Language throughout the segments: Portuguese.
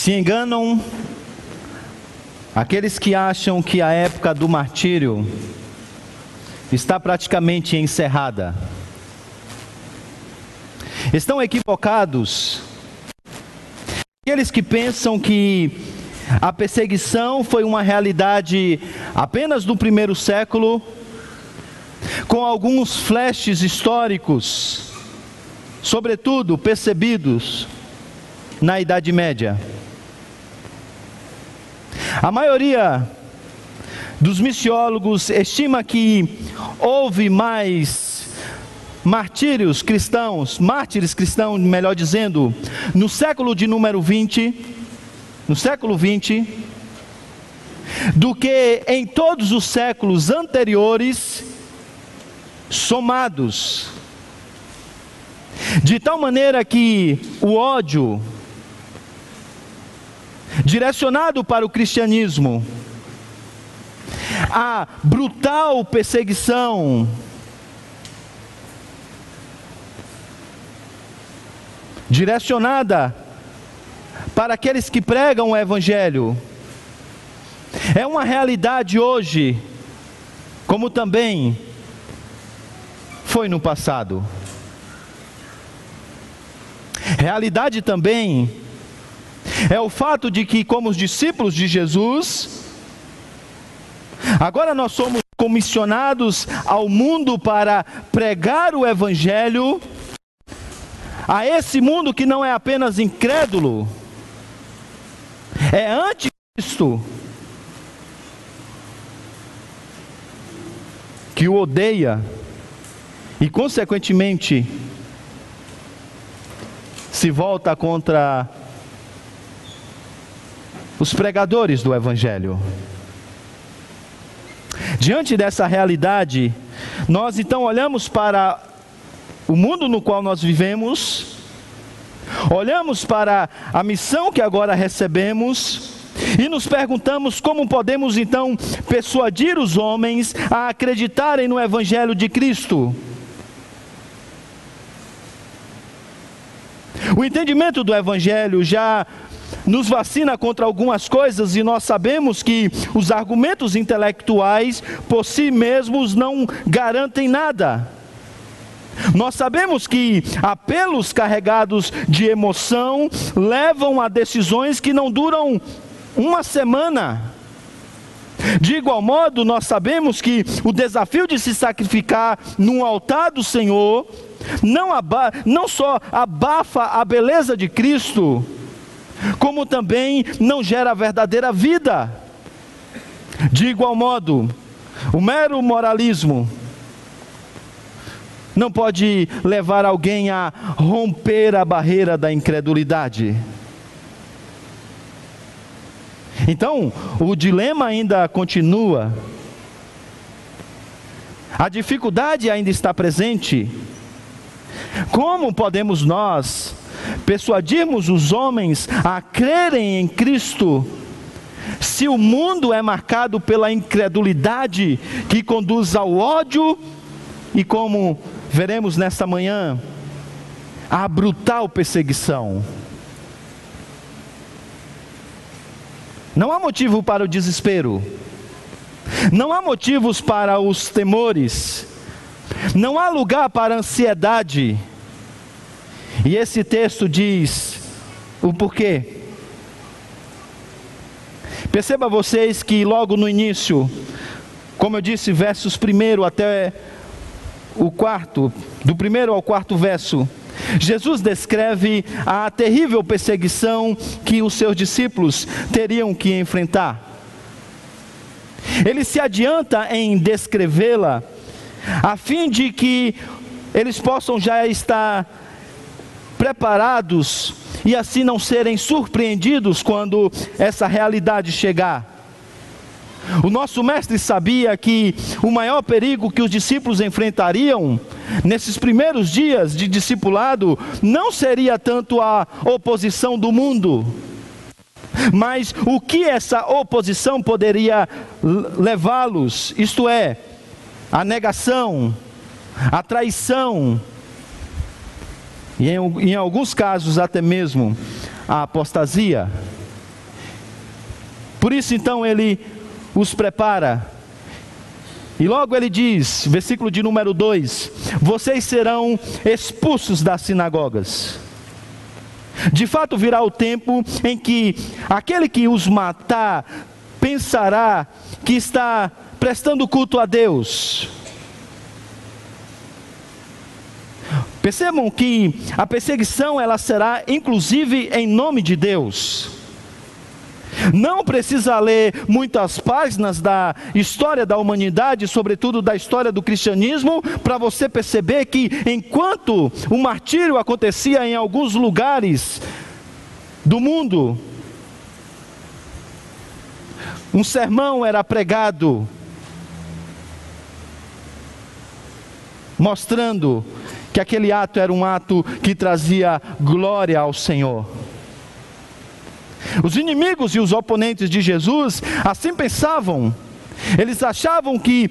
Se enganam aqueles que acham que a época do martírio está praticamente encerrada. Estão equivocados aqueles que pensam que a perseguição foi uma realidade apenas do primeiro século, com alguns flashes históricos, sobretudo percebidos na Idade Média. A maioria dos missiólogos estima que houve mais martírios cristãos, mártires cristãos, melhor dizendo, no século de número 20, no século 20, do que em todos os séculos anteriores somados. De tal maneira que o ódio direcionado para o cristianismo, a brutal perseguição, direcionada para aqueles que pregam o Evangelho. É uma realidade hoje, como também foi no passado. Realidade também é o fato de que, como os discípulos de Jesus, agora nós somos comissionados ao mundo para pregar o Evangelho a esse mundo que não é apenas incrédulo, é anticristo, que o odeia e, consequentemente, se volta contra os pregadores do Evangelho. Diante dessa realidade, nós então olhamos para o mundo no qual nós vivemos Olhamos para a missão que agora recebemos e nos perguntamos como podemos então persuadir os homens a acreditarem no Evangelho de Cristo. O entendimento do Evangelho já nos vacina contra algumas coisas e nós sabemos que os argumentos intelectuais por si mesmos não garantem nada. Nós sabemos que apelos carregados de emoção levam a decisões que não duram uma semana. De igual modo, nós sabemos que o desafio de se sacrificar num altar do Senhor não, não só abafa a beleza de Cristo, como também não gera verdadeira vida. De igual modo, o mero moralismo não pode levar alguém a romper a barreira da incredulidade. Então, o dilema ainda continua. A dificuldade ainda está presente. Como podemos nós persuadirmos os homens a crerem em Cristo, se o mundo é marcado pela incredulidade que conduz ao ódio e como veremos nesta manhã a brutal perseguição. Não há motivo para o desespero, não há motivos para os temores, não há lugar para a ansiedade. E esse texto diz o porquê. Perceba vocês que logo no início, como eu disse, versos primeiro até o quarto, do primeiro ao quarto verso, Jesus descreve a terrível perseguição que os seus discípulos teriam que enfrentar. Ele se adianta em descrevê-la, a fim de que eles possam já estar preparados e assim não serem surpreendidos quando essa realidade chegar. O nosso mestre sabia que o maior perigo que os discípulos enfrentariam nesses primeiros dias de discipulado não seria tanto a oposição do mundo, mas o que essa oposição poderia levá-los, isto é, a negação, a traição, e em, em alguns casos até mesmo a apostasia. Por isso então ele os prepara. E logo ele diz, versículo de número 2: Vocês serão expulsos das sinagogas. De fato virá o tempo em que aquele que os matar pensará que está prestando culto a Deus. Percebam que a perseguição ela será inclusive em nome de Deus. Não precisa ler muitas páginas da história da humanidade, sobretudo da história do cristianismo, para você perceber que enquanto o martírio acontecia em alguns lugares do mundo, um sermão era pregado mostrando que aquele ato era um ato que trazia glória ao Senhor. Os inimigos e os oponentes de Jesus assim pensavam. Eles achavam que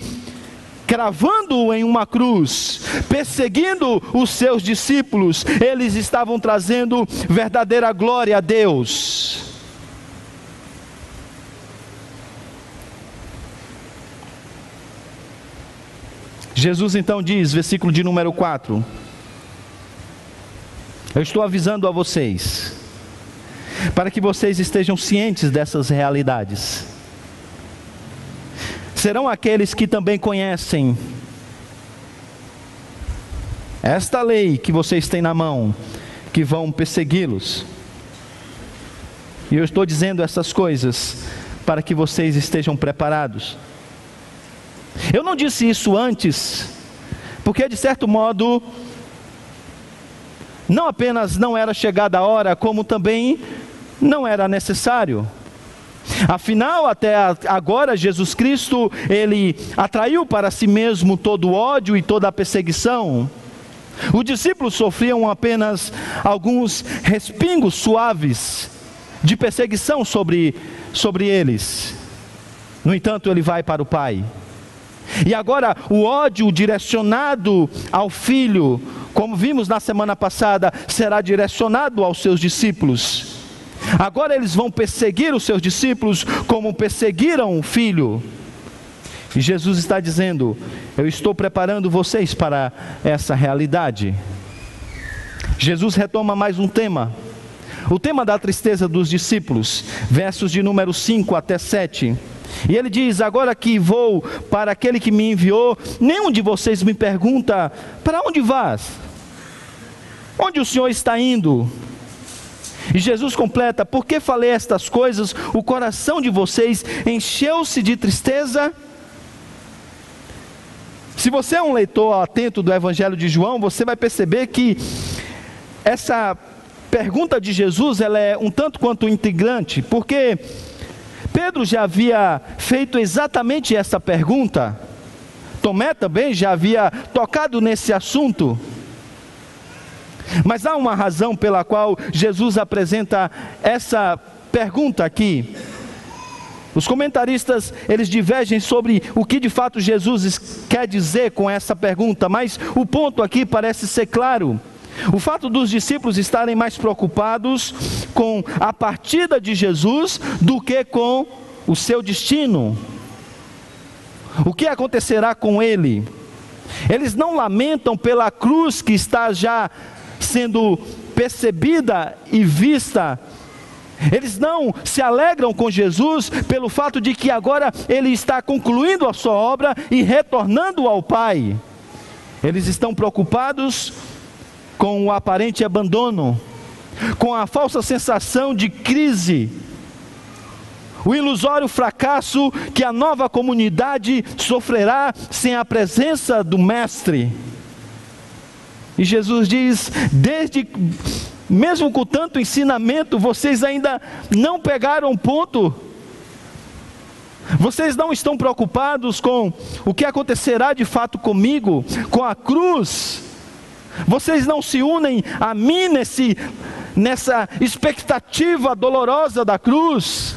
cravando-o em uma cruz, perseguindo os seus discípulos, eles estavam trazendo verdadeira glória a Deus. Jesus então diz, versículo de número 4: Eu estou avisando a vocês, para que vocês estejam cientes dessas realidades. Serão aqueles que também conhecem esta lei que vocês têm na mão, que vão persegui-los. E eu estou dizendo essas coisas para que vocês estejam preparados. Eu não disse isso antes, porque de certo modo, não apenas não era chegada a hora, como também não era necessário. Afinal, até agora, Jesus Cristo, ele atraiu para si mesmo todo o ódio e toda a perseguição. Os discípulos sofriam apenas alguns respingos suaves de perseguição sobre, sobre eles. No entanto, ele vai para o Pai. E agora o ódio direcionado ao filho, como vimos na semana passada, será direcionado aos seus discípulos. Agora eles vão perseguir os seus discípulos como perseguiram o filho. E Jesus está dizendo: Eu estou preparando vocês para essa realidade. Jesus retoma mais um tema. O tema da tristeza dos discípulos, versos de número 5 até 7. E ele diz: Agora que vou para aquele que me enviou, nenhum de vocês me pergunta: Para onde vas? Onde o Senhor está indo? E Jesus completa: Por que falei estas coisas? O coração de vocês encheu-se de tristeza? Se você é um leitor atento do Evangelho de João, você vai perceber que essa pergunta de Jesus ela é um tanto quanto integrante, porque Pedro já havia feito exatamente essa pergunta. Tomé também já havia tocado nesse assunto. Mas há uma razão pela qual Jesus apresenta essa pergunta aqui. Os comentaristas, eles divergem sobre o que de fato Jesus quer dizer com essa pergunta, mas o ponto aqui parece ser claro. O fato dos discípulos estarem mais preocupados com a partida de Jesus do que com o seu destino. O que acontecerá com ele? Eles não lamentam pela cruz que está já sendo percebida e vista. Eles não se alegram com Jesus pelo fato de que agora ele está concluindo a sua obra e retornando ao Pai. Eles estão preocupados com o aparente abandono, com a falsa sensação de crise, o ilusório fracasso que a nova comunidade sofrerá sem a presença do Mestre. E Jesus diz: desde mesmo com tanto ensinamento, vocês ainda não pegaram ponto. Vocês não estão preocupados com o que acontecerá de fato comigo, com a cruz vocês não se unem a mim nesse, nessa expectativa dolorosa da cruz.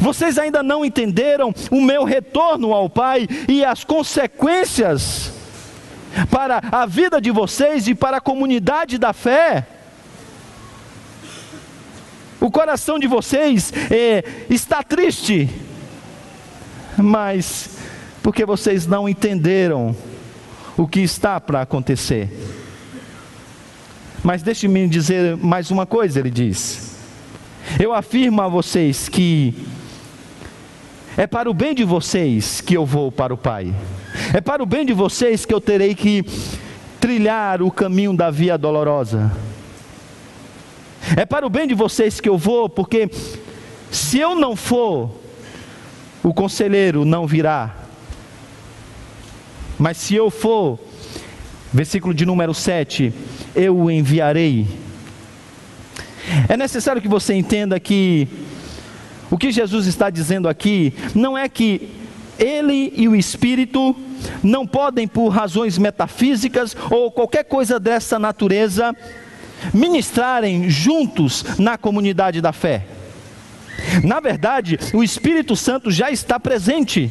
Vocês ainda não entenderam o meu retorno ao Pai e as consequências para a vida de vocês e para a comunidade da fé. o coração de vocês é, está triste, mas porque vocês não entenderam o que está para acontecer. Mas deixe-me dizer mais uma coisa, ele diz. Eu afirmo a vocês que é para o bem de vocês que eu vou para o Pai. É para o bem de vocês que eu terei que trilhar o caminho da via dolorosa. É para o bem de vocês que eu vou, porque se eu não for, o conselheiro não virá. Mas se eu for, versículo de número 7, eu o enviarei. É necessário que você entenda que o que Jesus está dizendo aqui não é que ele e o Espírito não podem, por razões metafísicas ou qualquer coisa dessa natureza, ministrarem juntos na comunidade da fé. Na verdade, o Espírito Santo já está presente.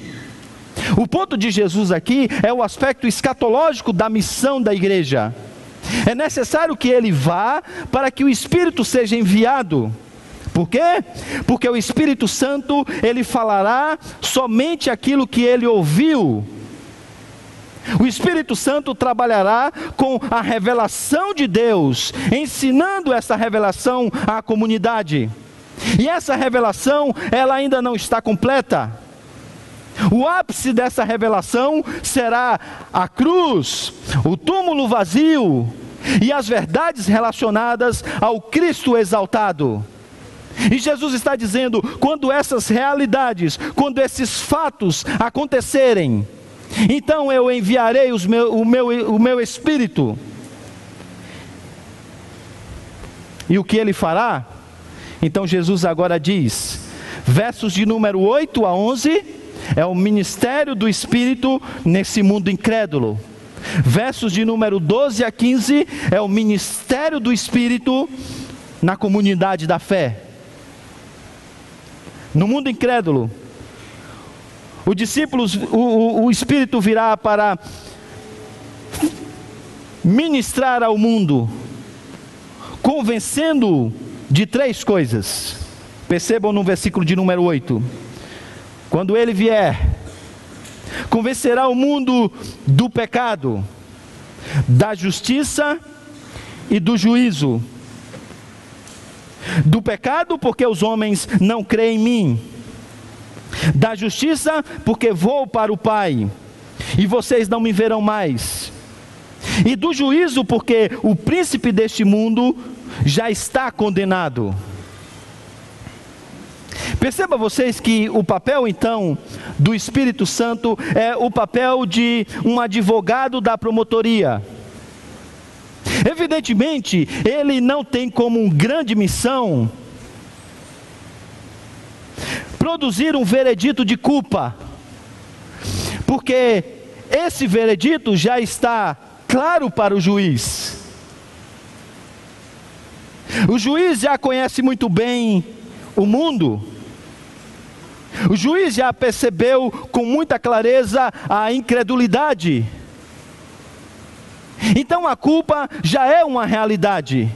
O ponto de Jesus aqui é o aspecto escatológico da missão da igreja. É necessário que ele vá para que o Espírito seja enviado. Por quê? Porque o Espírito Santo, ele falará somente aquilo que ele ouviu. O Espírito Santo trabalhará com a revelação de Deus, ensinando essa revelação à comunidade. E essa revelação, ela ainda não está completa. O ápice dessa revelação será a cruz, o túmulo vazio e as verdades relacionadas ao Cristo exaltado. E Jesus está dizendo: quando essas realidades, quando esses fatos acontecerem, então eu enviarei meu, o, meu, o meu espírito. E o que ele fará? Então Jesus agora diz, versos de número 8 a 11, é o ministério do Espírito nesse mundo incrédulo. Versos de número 12 a 15 é o ministério do Espírito na comunidade da fé. No mundo incrédulo, o discípulo, o, o, o Espírito virá para ministrar ao mundo, convencendo de três coisas. Percebam no versículo de número 8. Quando ele vier, convencerá o mundo do pecado, da justiça e do juízo. Do pecado, porque os homens não creem em mim, da justiça, porque vou para o Pai, e vocês não me verão mais, e do juízo, porque o príncipe deste mundo já está condenado. Perceba vocês que o papel então do Espírito Santo é o papel de um advogado da promotoria. Evidentemente, ele não tem como grande missão produzir um veredito de culpa, porque esse veredito já está claro para o juiz. O juiz já conhece muito bem o mundo. O juiz já percebeu com muita clareza a incredulidade. Então a culpa já é uma realidade.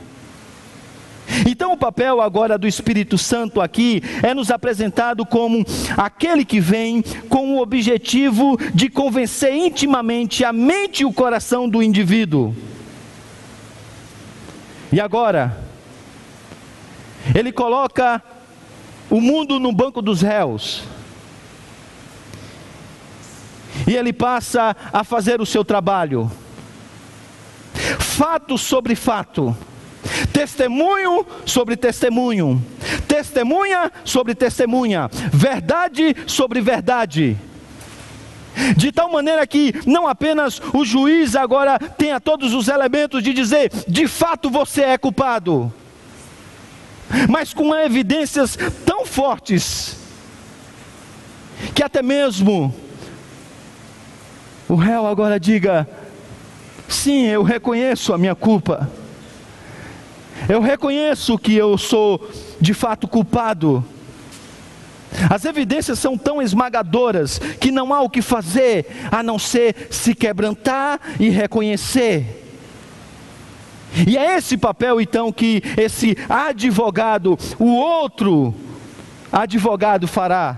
Então, o papel agora do Espírito Santo aqui é nos apresentado como aquele que vem com o objetivo de convencer intimamente a mente e o coração do indivíduo. E agora, ele coloca o mundo no banco dos réus. E ele passa a fazer o seu trabalho. Fato sobre fato, testemunho sobre testemunho, testemunha sobre testemunha, verdade sobre verdade. De tal maneira que não apenas o juiz agora tenha todos os elementos de dizer, de fato você é culpado, mas com evidências tão fortes, que até mesmo o réu agora diga: Sim, eu reconheço a minha culpa. Eu reconheço que eu sou de fato culpado. As evidências são tão esmagadoras que não há o que fazer a não ser se quebrantar e reconhecer. E é esse papel então que esse advogado, o outro advogado fará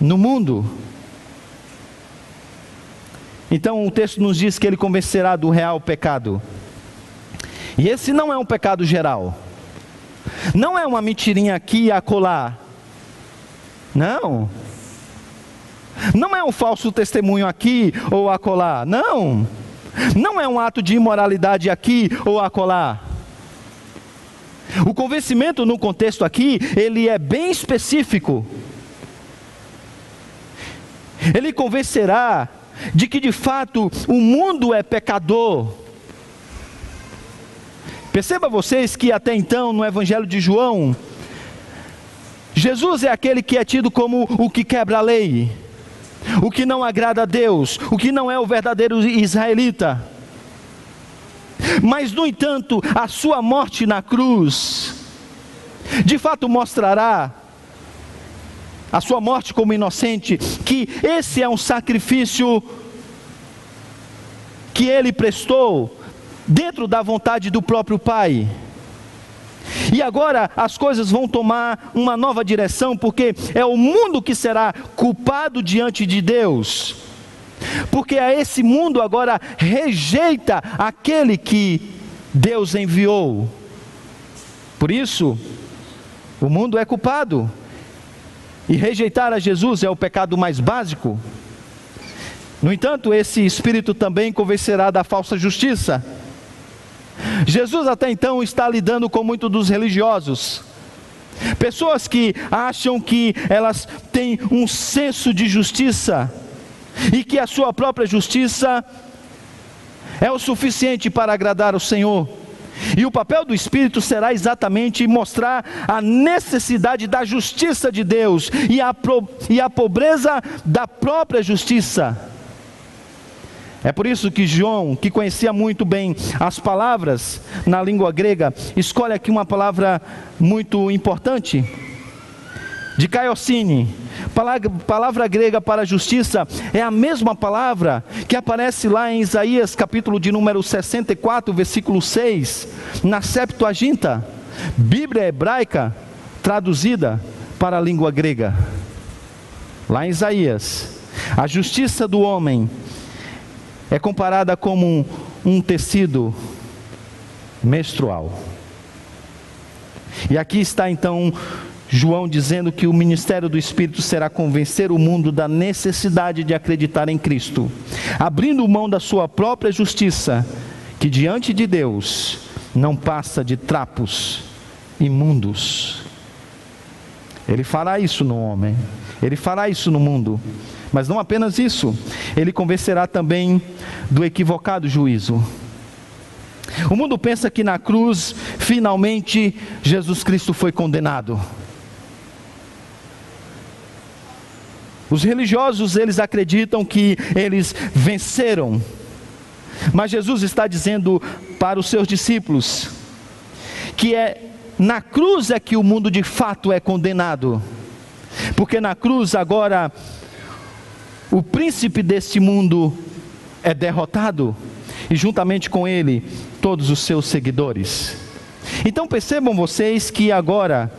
no mundo. Então o texto nos diz que ele convencerá do real pecado. E esse não é um pecado geral. Não é uma mentirinha aqui e acolá. Não. Não é um falso testemunho aqui ou acolá. Não. Não é um ato de imoralidade aqui ou acolá. O convencimento no contexto aqui, ele é bem específico. Ele convencerá de que de fato o mundo é pecador. Perceba vocês que até então no Evangelho de João, Jesus é aquele que é tido como o que quebra a lei o que não agrada a Deus, o que não é o verdadeiro israelita. Mas, no entanto, a sua morte na cruz, de fato mostrará, a sua morte como inocente, que esse é um sacrifício que ele prestou dentro da vontade do próprio Pai. E agora as coisas vão tomar uma nova direção, porque é o mundo que será culpado diante de Deus. Porque a esse mundo agora rejeita aquele que Deus enviou. Por isso, o mundo é culpado. E rejeitar a Jesus é o pecado mais básico. No entanto, esse espírito também convencerá da falsa justiça Jesus até então está lidando com muitos dos religiosos. Pessoas que acham que elas têm um senso de justiça e que a sua própria justiça é o suficiente para agradar o Senhor. E o papel do Espírito será exatamente mostrar a necessidade da justiça de Deus e a, e a pobreza da própria justiça. É por isso que João, que conhecia muito bem as palavras na língua grega, escolhe aqui uma palavra muito importante. De Caiocine, palavra, palavra grega para justiça, é a mesma palavra que aparece lá em Isaías, capítulo de número 64, versículo 6, na Septuaginta, Bíblia hebraica traduzida para a língua grega. Lá em Isaías, a justiça do homem é comparada como um, um tecido menstrual. E aqui está então João dizendo que o ministério do Espírito será convencer o mundo da necessidade de acreditar em Cristo, abrindo mão da sua própria justiça, que diante de Deus não passa de trapos imundos. Ele fará isso no homem, ele fará isso no mundo. Mas não apenas isso, ele convencerá também do equivocado juízo. O mundo pensa que na cruz, finalmente, Jesus Cristo foi condenado. Os religiosos, eles acreditam que eles venceram. Mas Jesus está dizendo para os seus discípulos que é na cruz é que o mundo de fato é condenado. Porque na cruz agora o príncipe deste mundo é derrotado e juntamente com ele todos os seus seguidores. Então percebam vocês que agora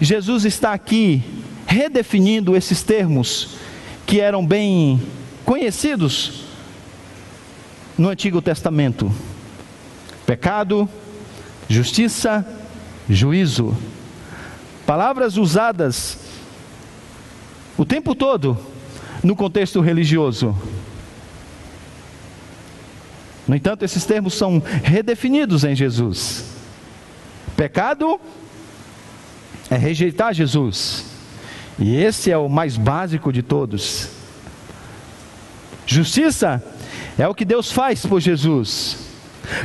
Jesus está aqui redefinindo esses termos que eram bem conhecidos no Antigo Testamento: pecado, justiça, juízo. Palavras usadas o tempo todo no contexto religioso. No entanto, esses termos são redefinidos em Jesus. Pecado é rejeitar Jesus, e esse é o mais básico de todos. Justiça é o que Deus faz por Jesus.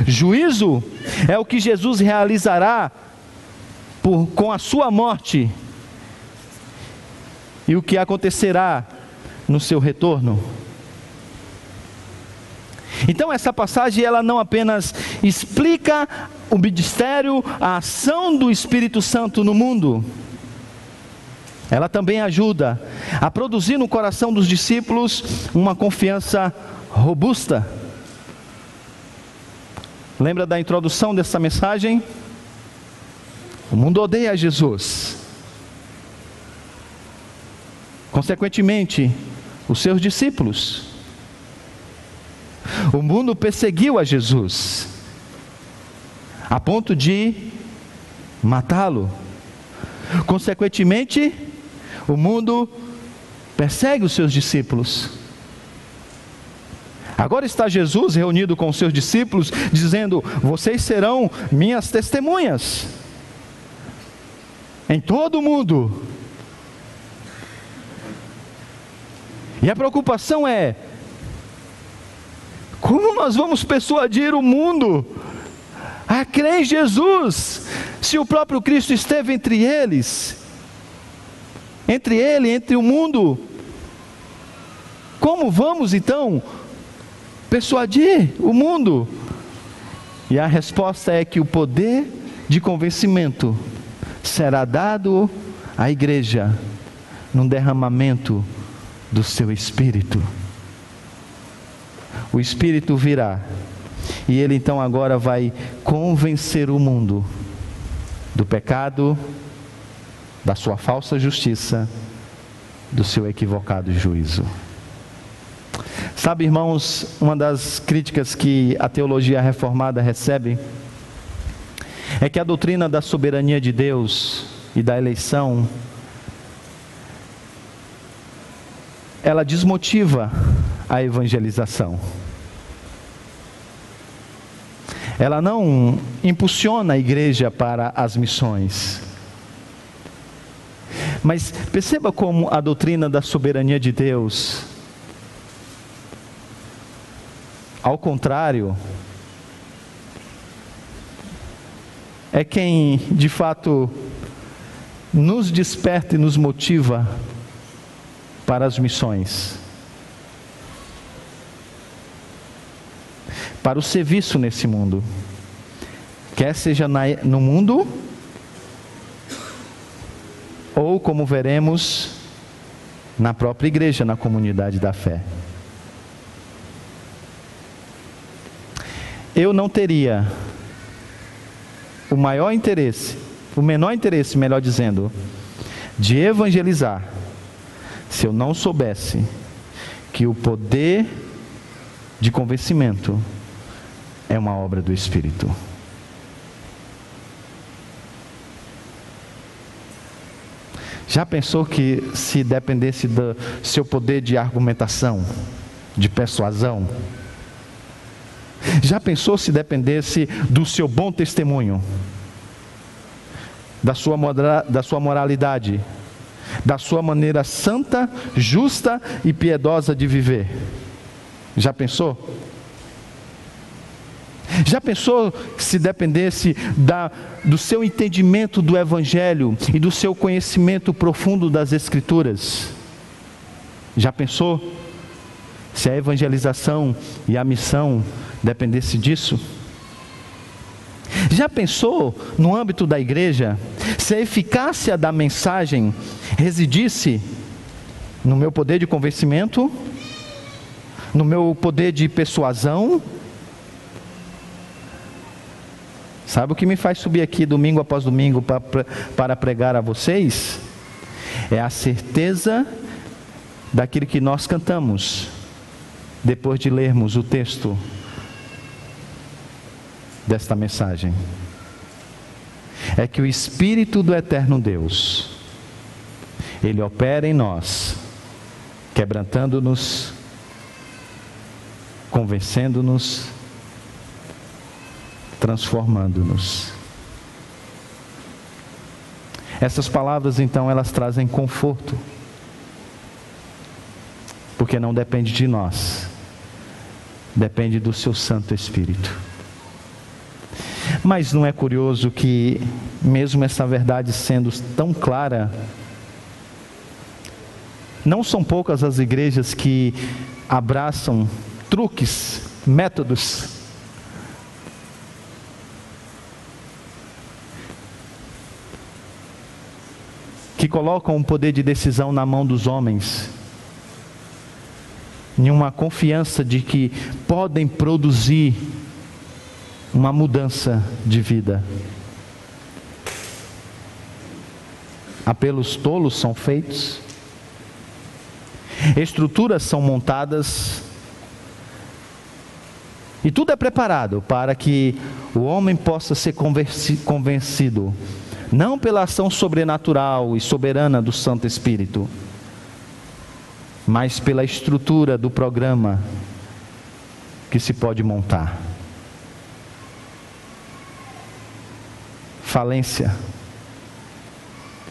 Juízo é o que Jesus realizará por, com a sua morte e o que acontecerá no seu retorno. Então essa passagem ela não apenas explica o ministério, a ação do Espírito Santo no mundo, ela também ajuda a produzir no coração dos discípulos uma confiança robusta. Lembra da introdução dessa mensagem? O mundo odeia Jesus. Consequentemente, os seus discípulos. O mundo perseguiu a Jesus, a ponto de matá-lo. Consequentemente, o mundo persegue os seus discípulos. Agora está Jesus reunido com os seus discípulos, dizendo: Vocês serão minhas testemunhas em todo o mundo. E a preocupação é: como nós vamos persuadir o mundo a crer em Jesus, se o próprio Cristo esteve entre eles, entre ele, entre o mundo? Como vamos então persuadir o mundo? E a resposta é que o poder de convencimento será dado à igreja num derramamento do seu espírito. O espírito virá e ele então agora vai convencer o mundo do pecado, da sua falsa justiça, do seu equivocado juízo. Sabe, irmãos, uma das críticas que a teologia reformada recebe é que a doutrina da soberania de Deus e da eleição ela desmotiva a evangelização. Ela não impulsiona a igreja para as missões. Mas perceba como a doutrina da soberania de Deus, ao contrário, é quem de fato nos desperta e nos motiva para as missões, para o serviço nesse mundo, quer seja na, no mundo, ou como veremos, na própria igreja, na comunidade da fé. Eu não teria o maior interesse, o menor interesse, melhor dizendo, de evangelizar se eu não soubesse que o poder de convencimento é uma obra do Espírito. Já pensou que se dependesse do seu poder de argumentação, de persuasão? Já pensou se dependesse do seu bom testemunho, da sua, da sua moralidade, da sua maneira santa, justa e piedosa de viver. Já pensou? Já pensou se dependesse da, do seu entendimento do Evangelho e do seu conhecimento profundo das Escrituras? Já pensou se a evangelização e a missão dependesse disso? Já pensou no âmbito da igreja se a eficácia da mensagem residisse no meu poder de convencimento, no meu poder de persuasão? Sabe o que me faz subir aqui domingo após domingo para, pregar a vocês? É a certeza daquilo que nós cantamos depois de lermos o texto desta mensagem é que o Espírito do Eterno Deus, ele opera em nós, quebrantando-nos, convencendo-nos, transformando-nos. Essas palavras, então, elas trazem conforto, porque não depende de nós, depende do seu Santo Espírito. Mas não é curioso que, mesmo essa verdade sendo tão clara, não são poucas as igrejas que abraçam truques, métodos, que colocam o poder de decisão na mão dos homens, em uma confiança de que podem produzir uma mudança de vida. Apelos tolos são feitos, estruturas são montadas, e tudo é preparado para que o homem possa ser convencido, não pela ação sobrenatural e soberana do Santo Espírito, mas pela estrutura do programa que se pode montar. Falência.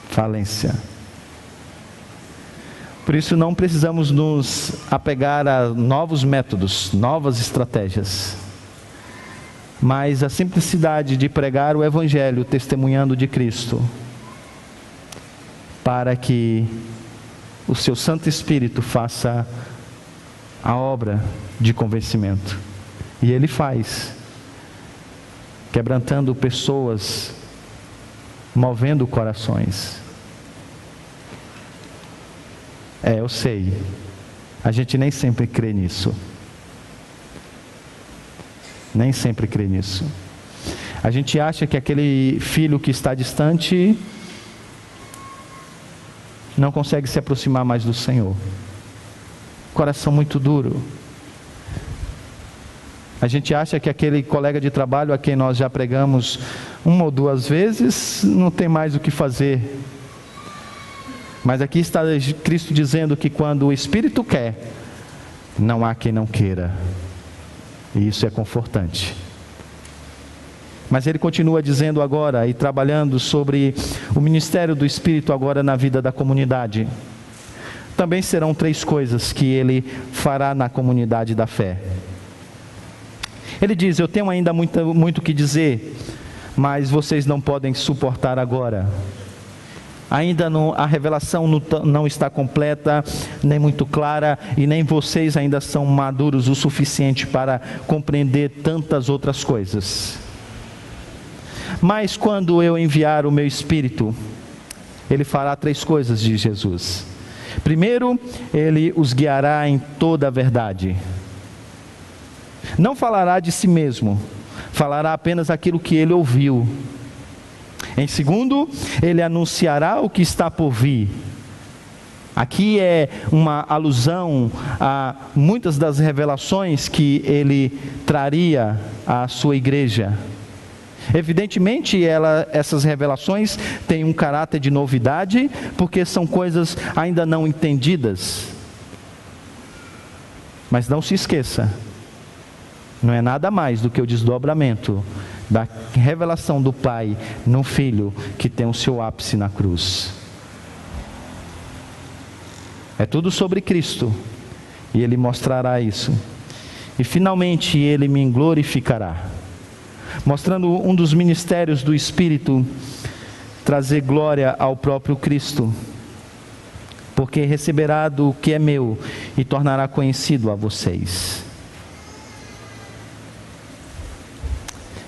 Falência. Por isso não precisamos nos apegar a novos métodos, novas estratégias. Mas a simplicidade de pregar o Evangelho testemunhando de Cristo, para que o seu Santo Espírito faça a obra de convencimento. E ele faz, quebrantando pessoas, movendo corações. É, eu sei. A gente nem sempre crê nisso. Nem sempre crê nisso. A gente acha que aquele filho que está distante não consegue se aproximar mais do Senhor. Coração muito duro. A gente acha que aquele colega de trabalho a quem nós já pregamos uma ou duas vezes não tem mais o que fazer mas aqui está Cristo dizendo que quando o Espírito quer, não há quem não queira. E isso é confortante. Mas ele continua dizendo agora e trabalhando sobre o ministério do Espírito agora na vida da comunidade. Também serão três coisas que ele fará na comunidade da fé. Ele diz: Eu tenho ainda muito, muito que dizer, mas vocês não podem suportar agora ainda não, a revelação não, não está completa, nem muito clara, e nem vocês ainda são maduros o suficiente para compreender tantas outras coisas. Mas quando eu enviar o meu espírito, ele fará três coisas, diz Jesus. Primeiro, ele os guiará em toda a verdade. Não falará de si mesmo, falará apenas aquilo que ele ouviu em segundo, ele anunciará o que está por vir. Aqui é uma alusão a muitas das revelações que ele traria à sua igreja. Evidentemente, ela, essas revelações têm um caráter de novidade, porque são coisas ainda não entendidas. Mas não se esqueça, não é nada mais do que o desdobramento da revelação do Pai no Filho que tem o seu ápice na cruz. É tudo sobre Cristo e Ele mostrará isso. E finalmente Ele me glorificará, mostrando um dos ministérios do Espírito trazer glória ao próprio Cristo, porque receberá do que é meu e tornará conhecido a vocês.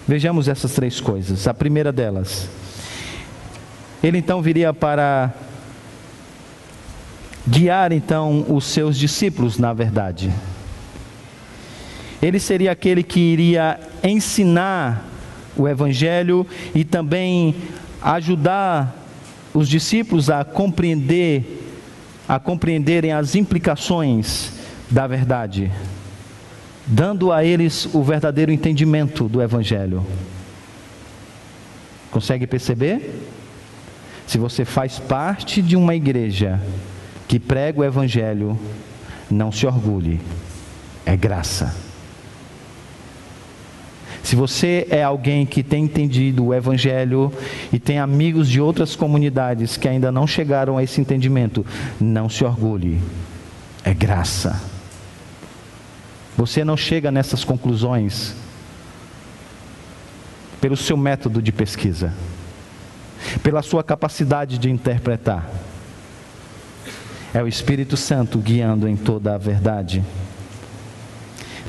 Vejamos essas três coisas. A primeira delas, ele então viria para guiar então os seus discípulos na verdade. Ele seria aquele que iria ensinar o evangelho e também ajudar os discípulos a compreender a compreenderem as implicações da verdade dando a eles o verdadeiro entendimento do Evangelho. Consegue perceber? Se você faz parte de uma igreja que prega o Evangelho, não se orgulhe, é graça. Se você é alguém que tem entendido o Evangelho e tem amigos de outras comunidades que ainda não chegaram a esse entendimento, não se orgulhe, é graça. Você não chega nessas conclusões pelo seu método de pesquisa, pela sua capacidade de interpretar. É o Espírito Santo guiando em toda a verdade.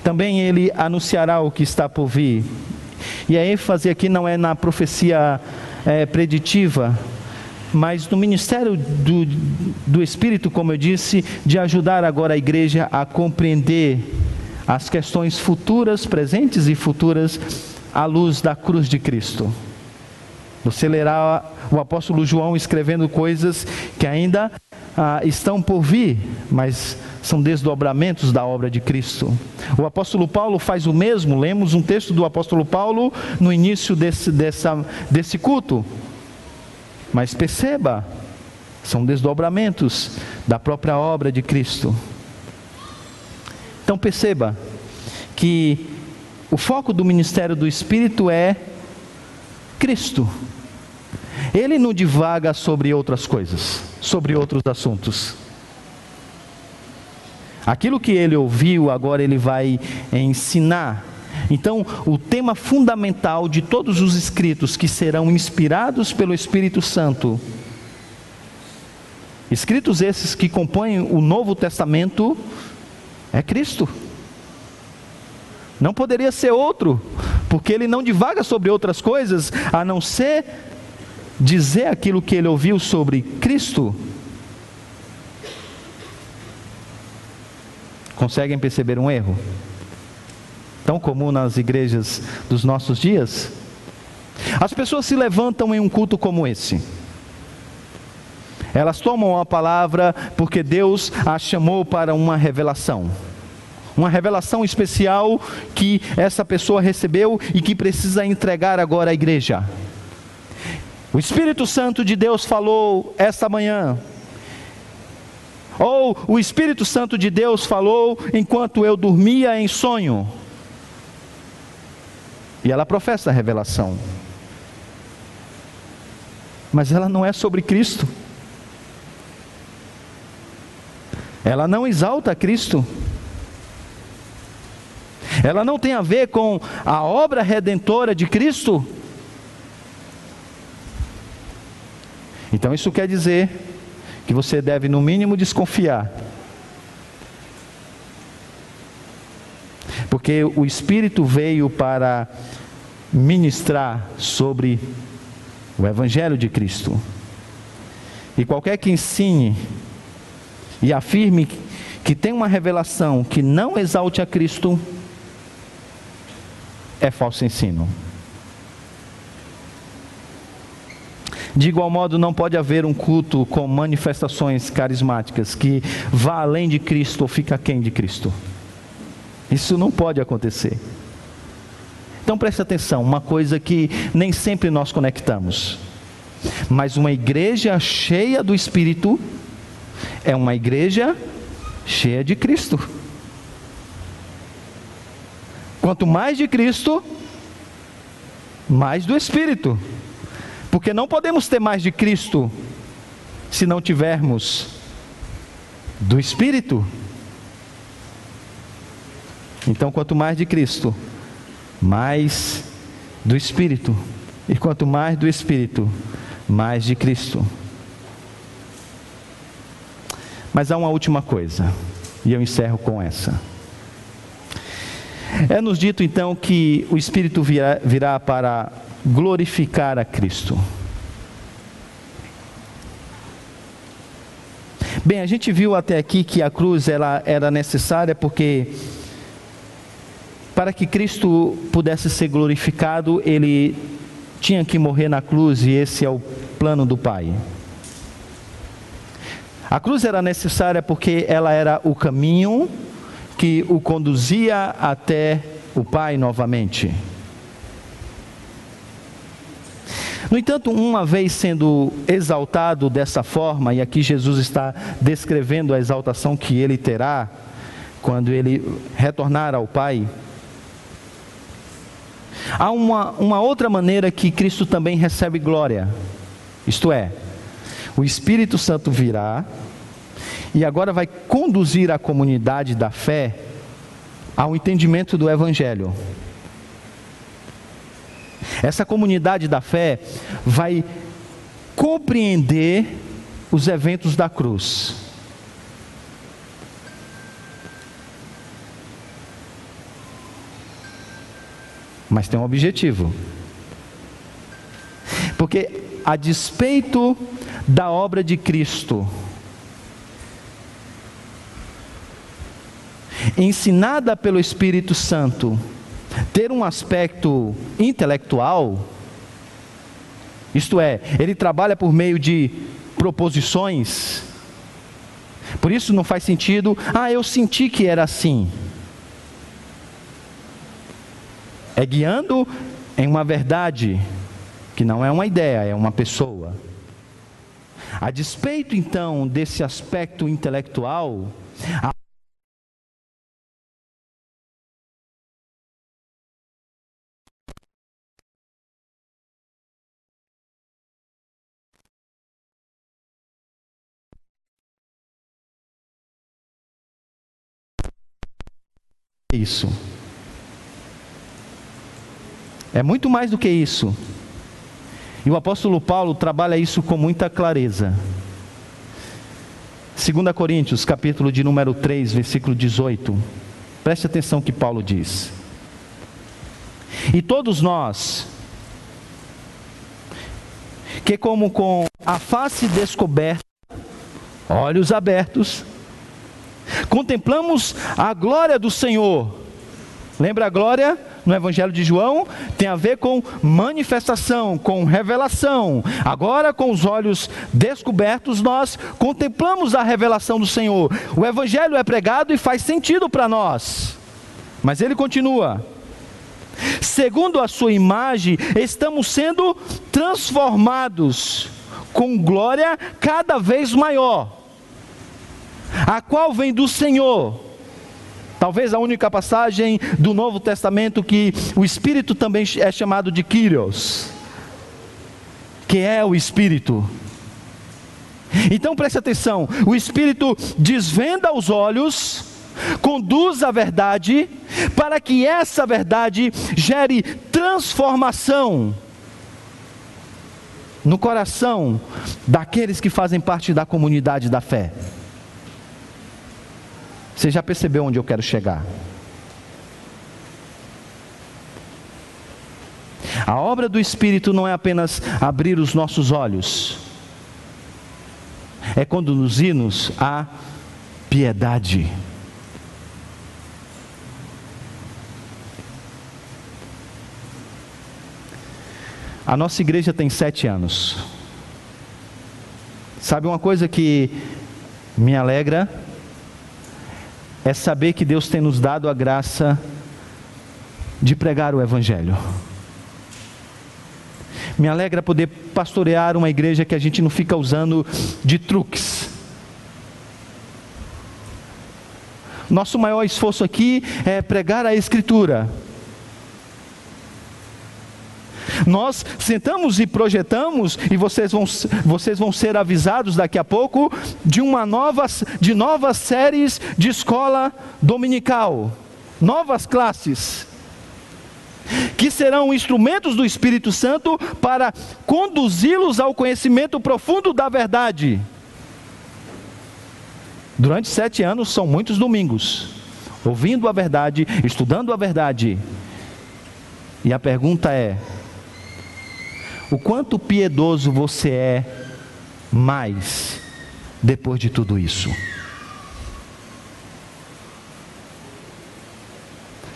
Também ele anunciará o que está por vir. E a ênfase aqui não é na profecia é, preditiva, mas no ministério do, do Espírito, como eu disse, de ajudar agora a igreja a compreender as questões futuras, presentes e futuras à luz da cruz de Cristo. Você lerá o apóstolo João escrevendo coisas que ainda ah, estão por vir, mas são desdobramentos da obra de Cristo. O apóstolo Paulo faz o mesmo, lemos um texto do apóstolo Paulo no início desse, dessa, desse culto. Mas perceba, são desdobramentos da própria obra de Cristo. Então perceba que o foco do ministério do Espírito é Cristo. Ele não divaga sobre outras coisas, sobre outros assuntos. Aquilo que ele ouviu, agora ele vai ensinar. Então, o tema fundamental de todos os escritos que serão inspirados pelo Espírito Santo, escritos esses que compõem o Novo Testamento, é Cristo. Não poderia ser outro, porque ele não divaga sobre outras coisas, a não ser dizer aquilo que ele ouviu sobre Cristo. Conseguem perceber um erro? Tão comum nas igrejas dos nossos dias? As pessoas se levantam em um culto como esse. Elas tomam a palavra porque Deus as chamou para uma revelação uma revelação especial que essa pessoa recebeu e que precisa entregar agora à igreja. O Espírito Santo de Deus falou esta manhã. Ou o Espírito Santo de Deus falou enquanto eu dormia em sonho. E ela professa a revelação. Mas ela não é sobre Cristo. Ela não exalta Cristo ela não tem a ver com a obra redentora de Cristo? Então isso quer dizer que você deve, no mínimo, desconfiar. Porque o Espírito veio para ministrar sobre o Evangelho de Cristo. E qualquer que ensine e afirme que tem uma revelação que não exalte a Cristo, é falso ensino. De igual modo, não pode haver um culto com manifestações carismáticas que vá além de Cristo ou fica aquém de Cristo. Isso não pode acontecer. Então preste atenção, uma coisa que nem sempre nós conectamos. Mas uma igreja cheia do Espírito é uma igreja cheia de Cristo. Quanto mais de Cristo, mais do Espírito. Porque não podemos ter mais de Cristo se não tivermos do Espírito. Então, quanto mais de Cristo, mais do Espírito. E quanto mais do Espírito, mais de Cristo. Mas há uma última coisa, e eu encerro com essa. É nos dito então que o Espírito virá, virá para glorificar a Cristo. Bem, a gente viu até aqui que a cruz ela era necessária porque para que Cristo pudesse ser glorificado, ele tinha que morrer na cruz e esse é o plano do Pai. A cruz era necessária porque ela era o caminho que o conduzia até o Pai novamente. No entanto, uma vez sendo exaltado dessa forma, e aqui Jesus está descrevendo a exaltação que ele terá quando ele retornar ao Pai, há uma, uma outra maneira que Cristo também recebe glória, isto é, o Espírito Santo virá e agora vai conduzir a comunidade da fé ao entendimento do Evangelho. Essa comunidade da fé vai compreender os eventos da cruz. Mas tem um objetivo. Porque, a despeito da obra de Cristo, ensinada pelo Espírito Santo, ter um aspecto intelectual, isto é, ele trabalha por meio de proposições. Por isso não faz sentido, ah, eu senti que era assim. É guiando em uma verdade, que não é uma ideia, é uma pessoa. A despeito então desse aspecto intelectual, a isso. É muito mais do que isso. E o apóstolo Paulo trabalha isso com muita clareza. 2 Coríntios, capítulo de número 3, versículo 18. Preste atenção que Paulo diz. E todos nós, que como com a face descoberta, olhos abertos, contemplamos a glória do Senhor. Lembra a glória? No Evangelho de João tem a ver com manifestação, com revelação. Agora, com os olhos descobertos, nós contemplamos a revelação do Senhor. O Evangelho é pregado e faz sentido para nós. Mas ele continua. Segundo a sua imagem, estamos sendo transformados com glória cada vez maior, a qual vem do Senhor Talvez a única passagem do Novo Testamento que o Espírito também é chamado de Kyrios, que é o Espírito. Então preste atenção: o Espírito desvenda os olhos, conduz a verdade, para que essa verdade gere transformação no coração daqueles que fazem parte da comunidade da fé. Você já percebeu onde eu quero chegar? A obra do Espírito não é apenas abrir os nossos olhos, é conduzir-nos à piedade. A nossa igreja tem sete anos. Sabe uma coisa que me alegra? É saber que Deus tem nos dado a graça de pregar o Evangelho. Me alegra poder pastorear uma igreja que a gente não fica usando de truques. Nosso maior esforço aqui é pregar a Escritura nós sentamos e projetamos, e vocês vão, vocês vão ser avisados daqui a pouco, de uma nova, de novas séries de escola dominical, novas classes que serão instrumentos do Espírito Santo para conduzi-los ao conhecimento profundo da verdade. Durante sete anos são muitos domingos, ouvindo a verdade, estudando a verdade. E a pergunta é: o quanto piedoso você é mais depois de tudo isso.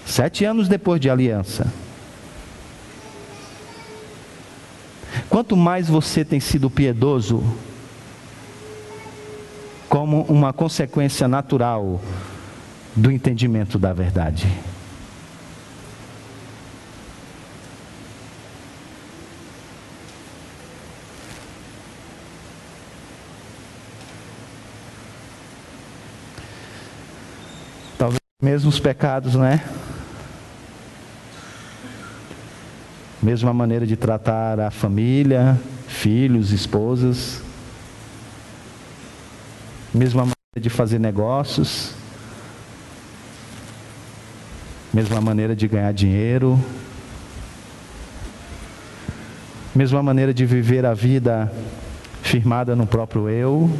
Sete anos depois de aliança. Quanto mais você tem sido piedoso, como uma consequência natural do entendimento da verdade. Mesmos pecados, né? Mesma maneira de tratar a família, filhos, esposas. Mesma maneira de fazer negócios. Mesma maneira de ganhar dinheiro. Mesma maneira de viver a vida firmada no próprio eu.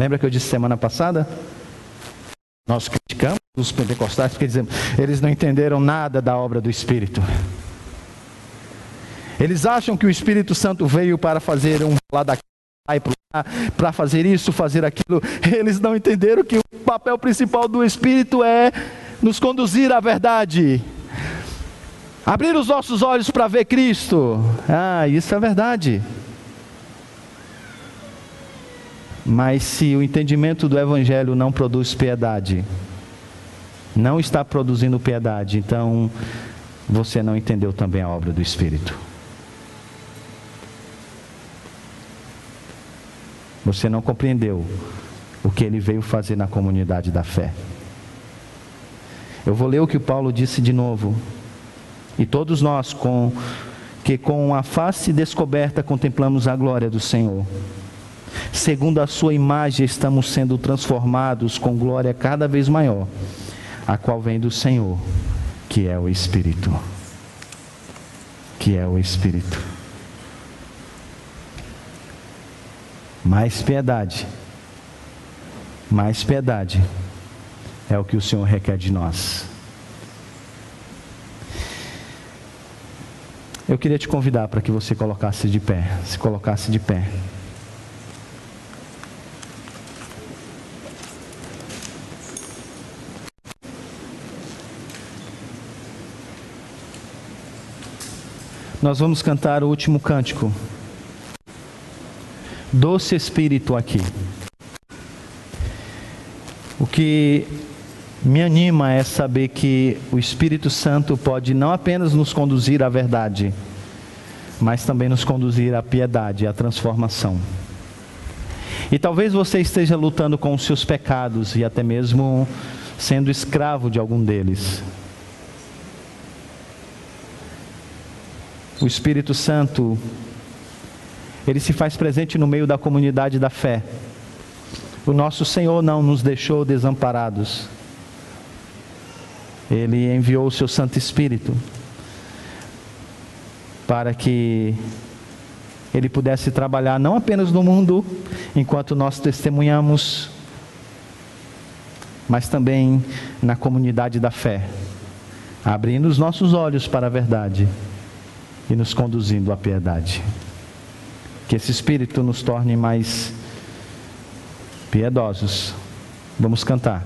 Lembra que eu disse semana passada? Nós criticamos os pentecostais porque dizemos, eles não entenderam nada da obra do Espírito. Eles acham que o Espírito Santo veio para fazer um lá daqui para fazer isso, fazer aquilo. Eles não entenderam que papel principal do Espírito é nos conduzir à verdade. Abrir os nossos olhos para ver Cristo. Ah, isso é verdade. Mas se o entendimento do Evangelho não produz piedade, não está produzindo piedade, então você não entendeu também a obra do Espírito. Você não compreendeu o que ele veio fazer na comunidade da fé. Eu vou ler o que Paulo disse de novo. E todos nós, com, que com a face descoberta contemplamos a glória do Senhor. Segundo a sua imagem, estamos sendo transformados com glória cada vez maior, a qual vem do Senhor, que é o Espírito. Que é o Espírito. Mais piedade. Mais piedade é o que o Senhor requer de nós. Eu queria te convidar para que você colocasse de pé, se colocasse de pé. Nós vamos cantar o último cântico. Doce Espírito aqui. O que me anima é saber que o Espírito Santo pode não apenas nos conduzir à verdade, mas também nos conduzir à piedade, à transformação. E talvez você esteja lutando com os seus pecados e até mesmo sendo escravo de algum deles. O Espírito Santo, ele se faz presente no meio da comunidade da fé. O nosso Senhor não nos deixou desamparados. Ele enviou o seu Santo Espírito para que ele pudesse trabalhar não apenas no mundo, enquanto nós testemunhamos, mas também na comunidade da fé, abrindo os nossos olhos para a verdade e nos conduzindo à piedade. Que esse Espírito nos torne mais piedosos. Vamos cantar.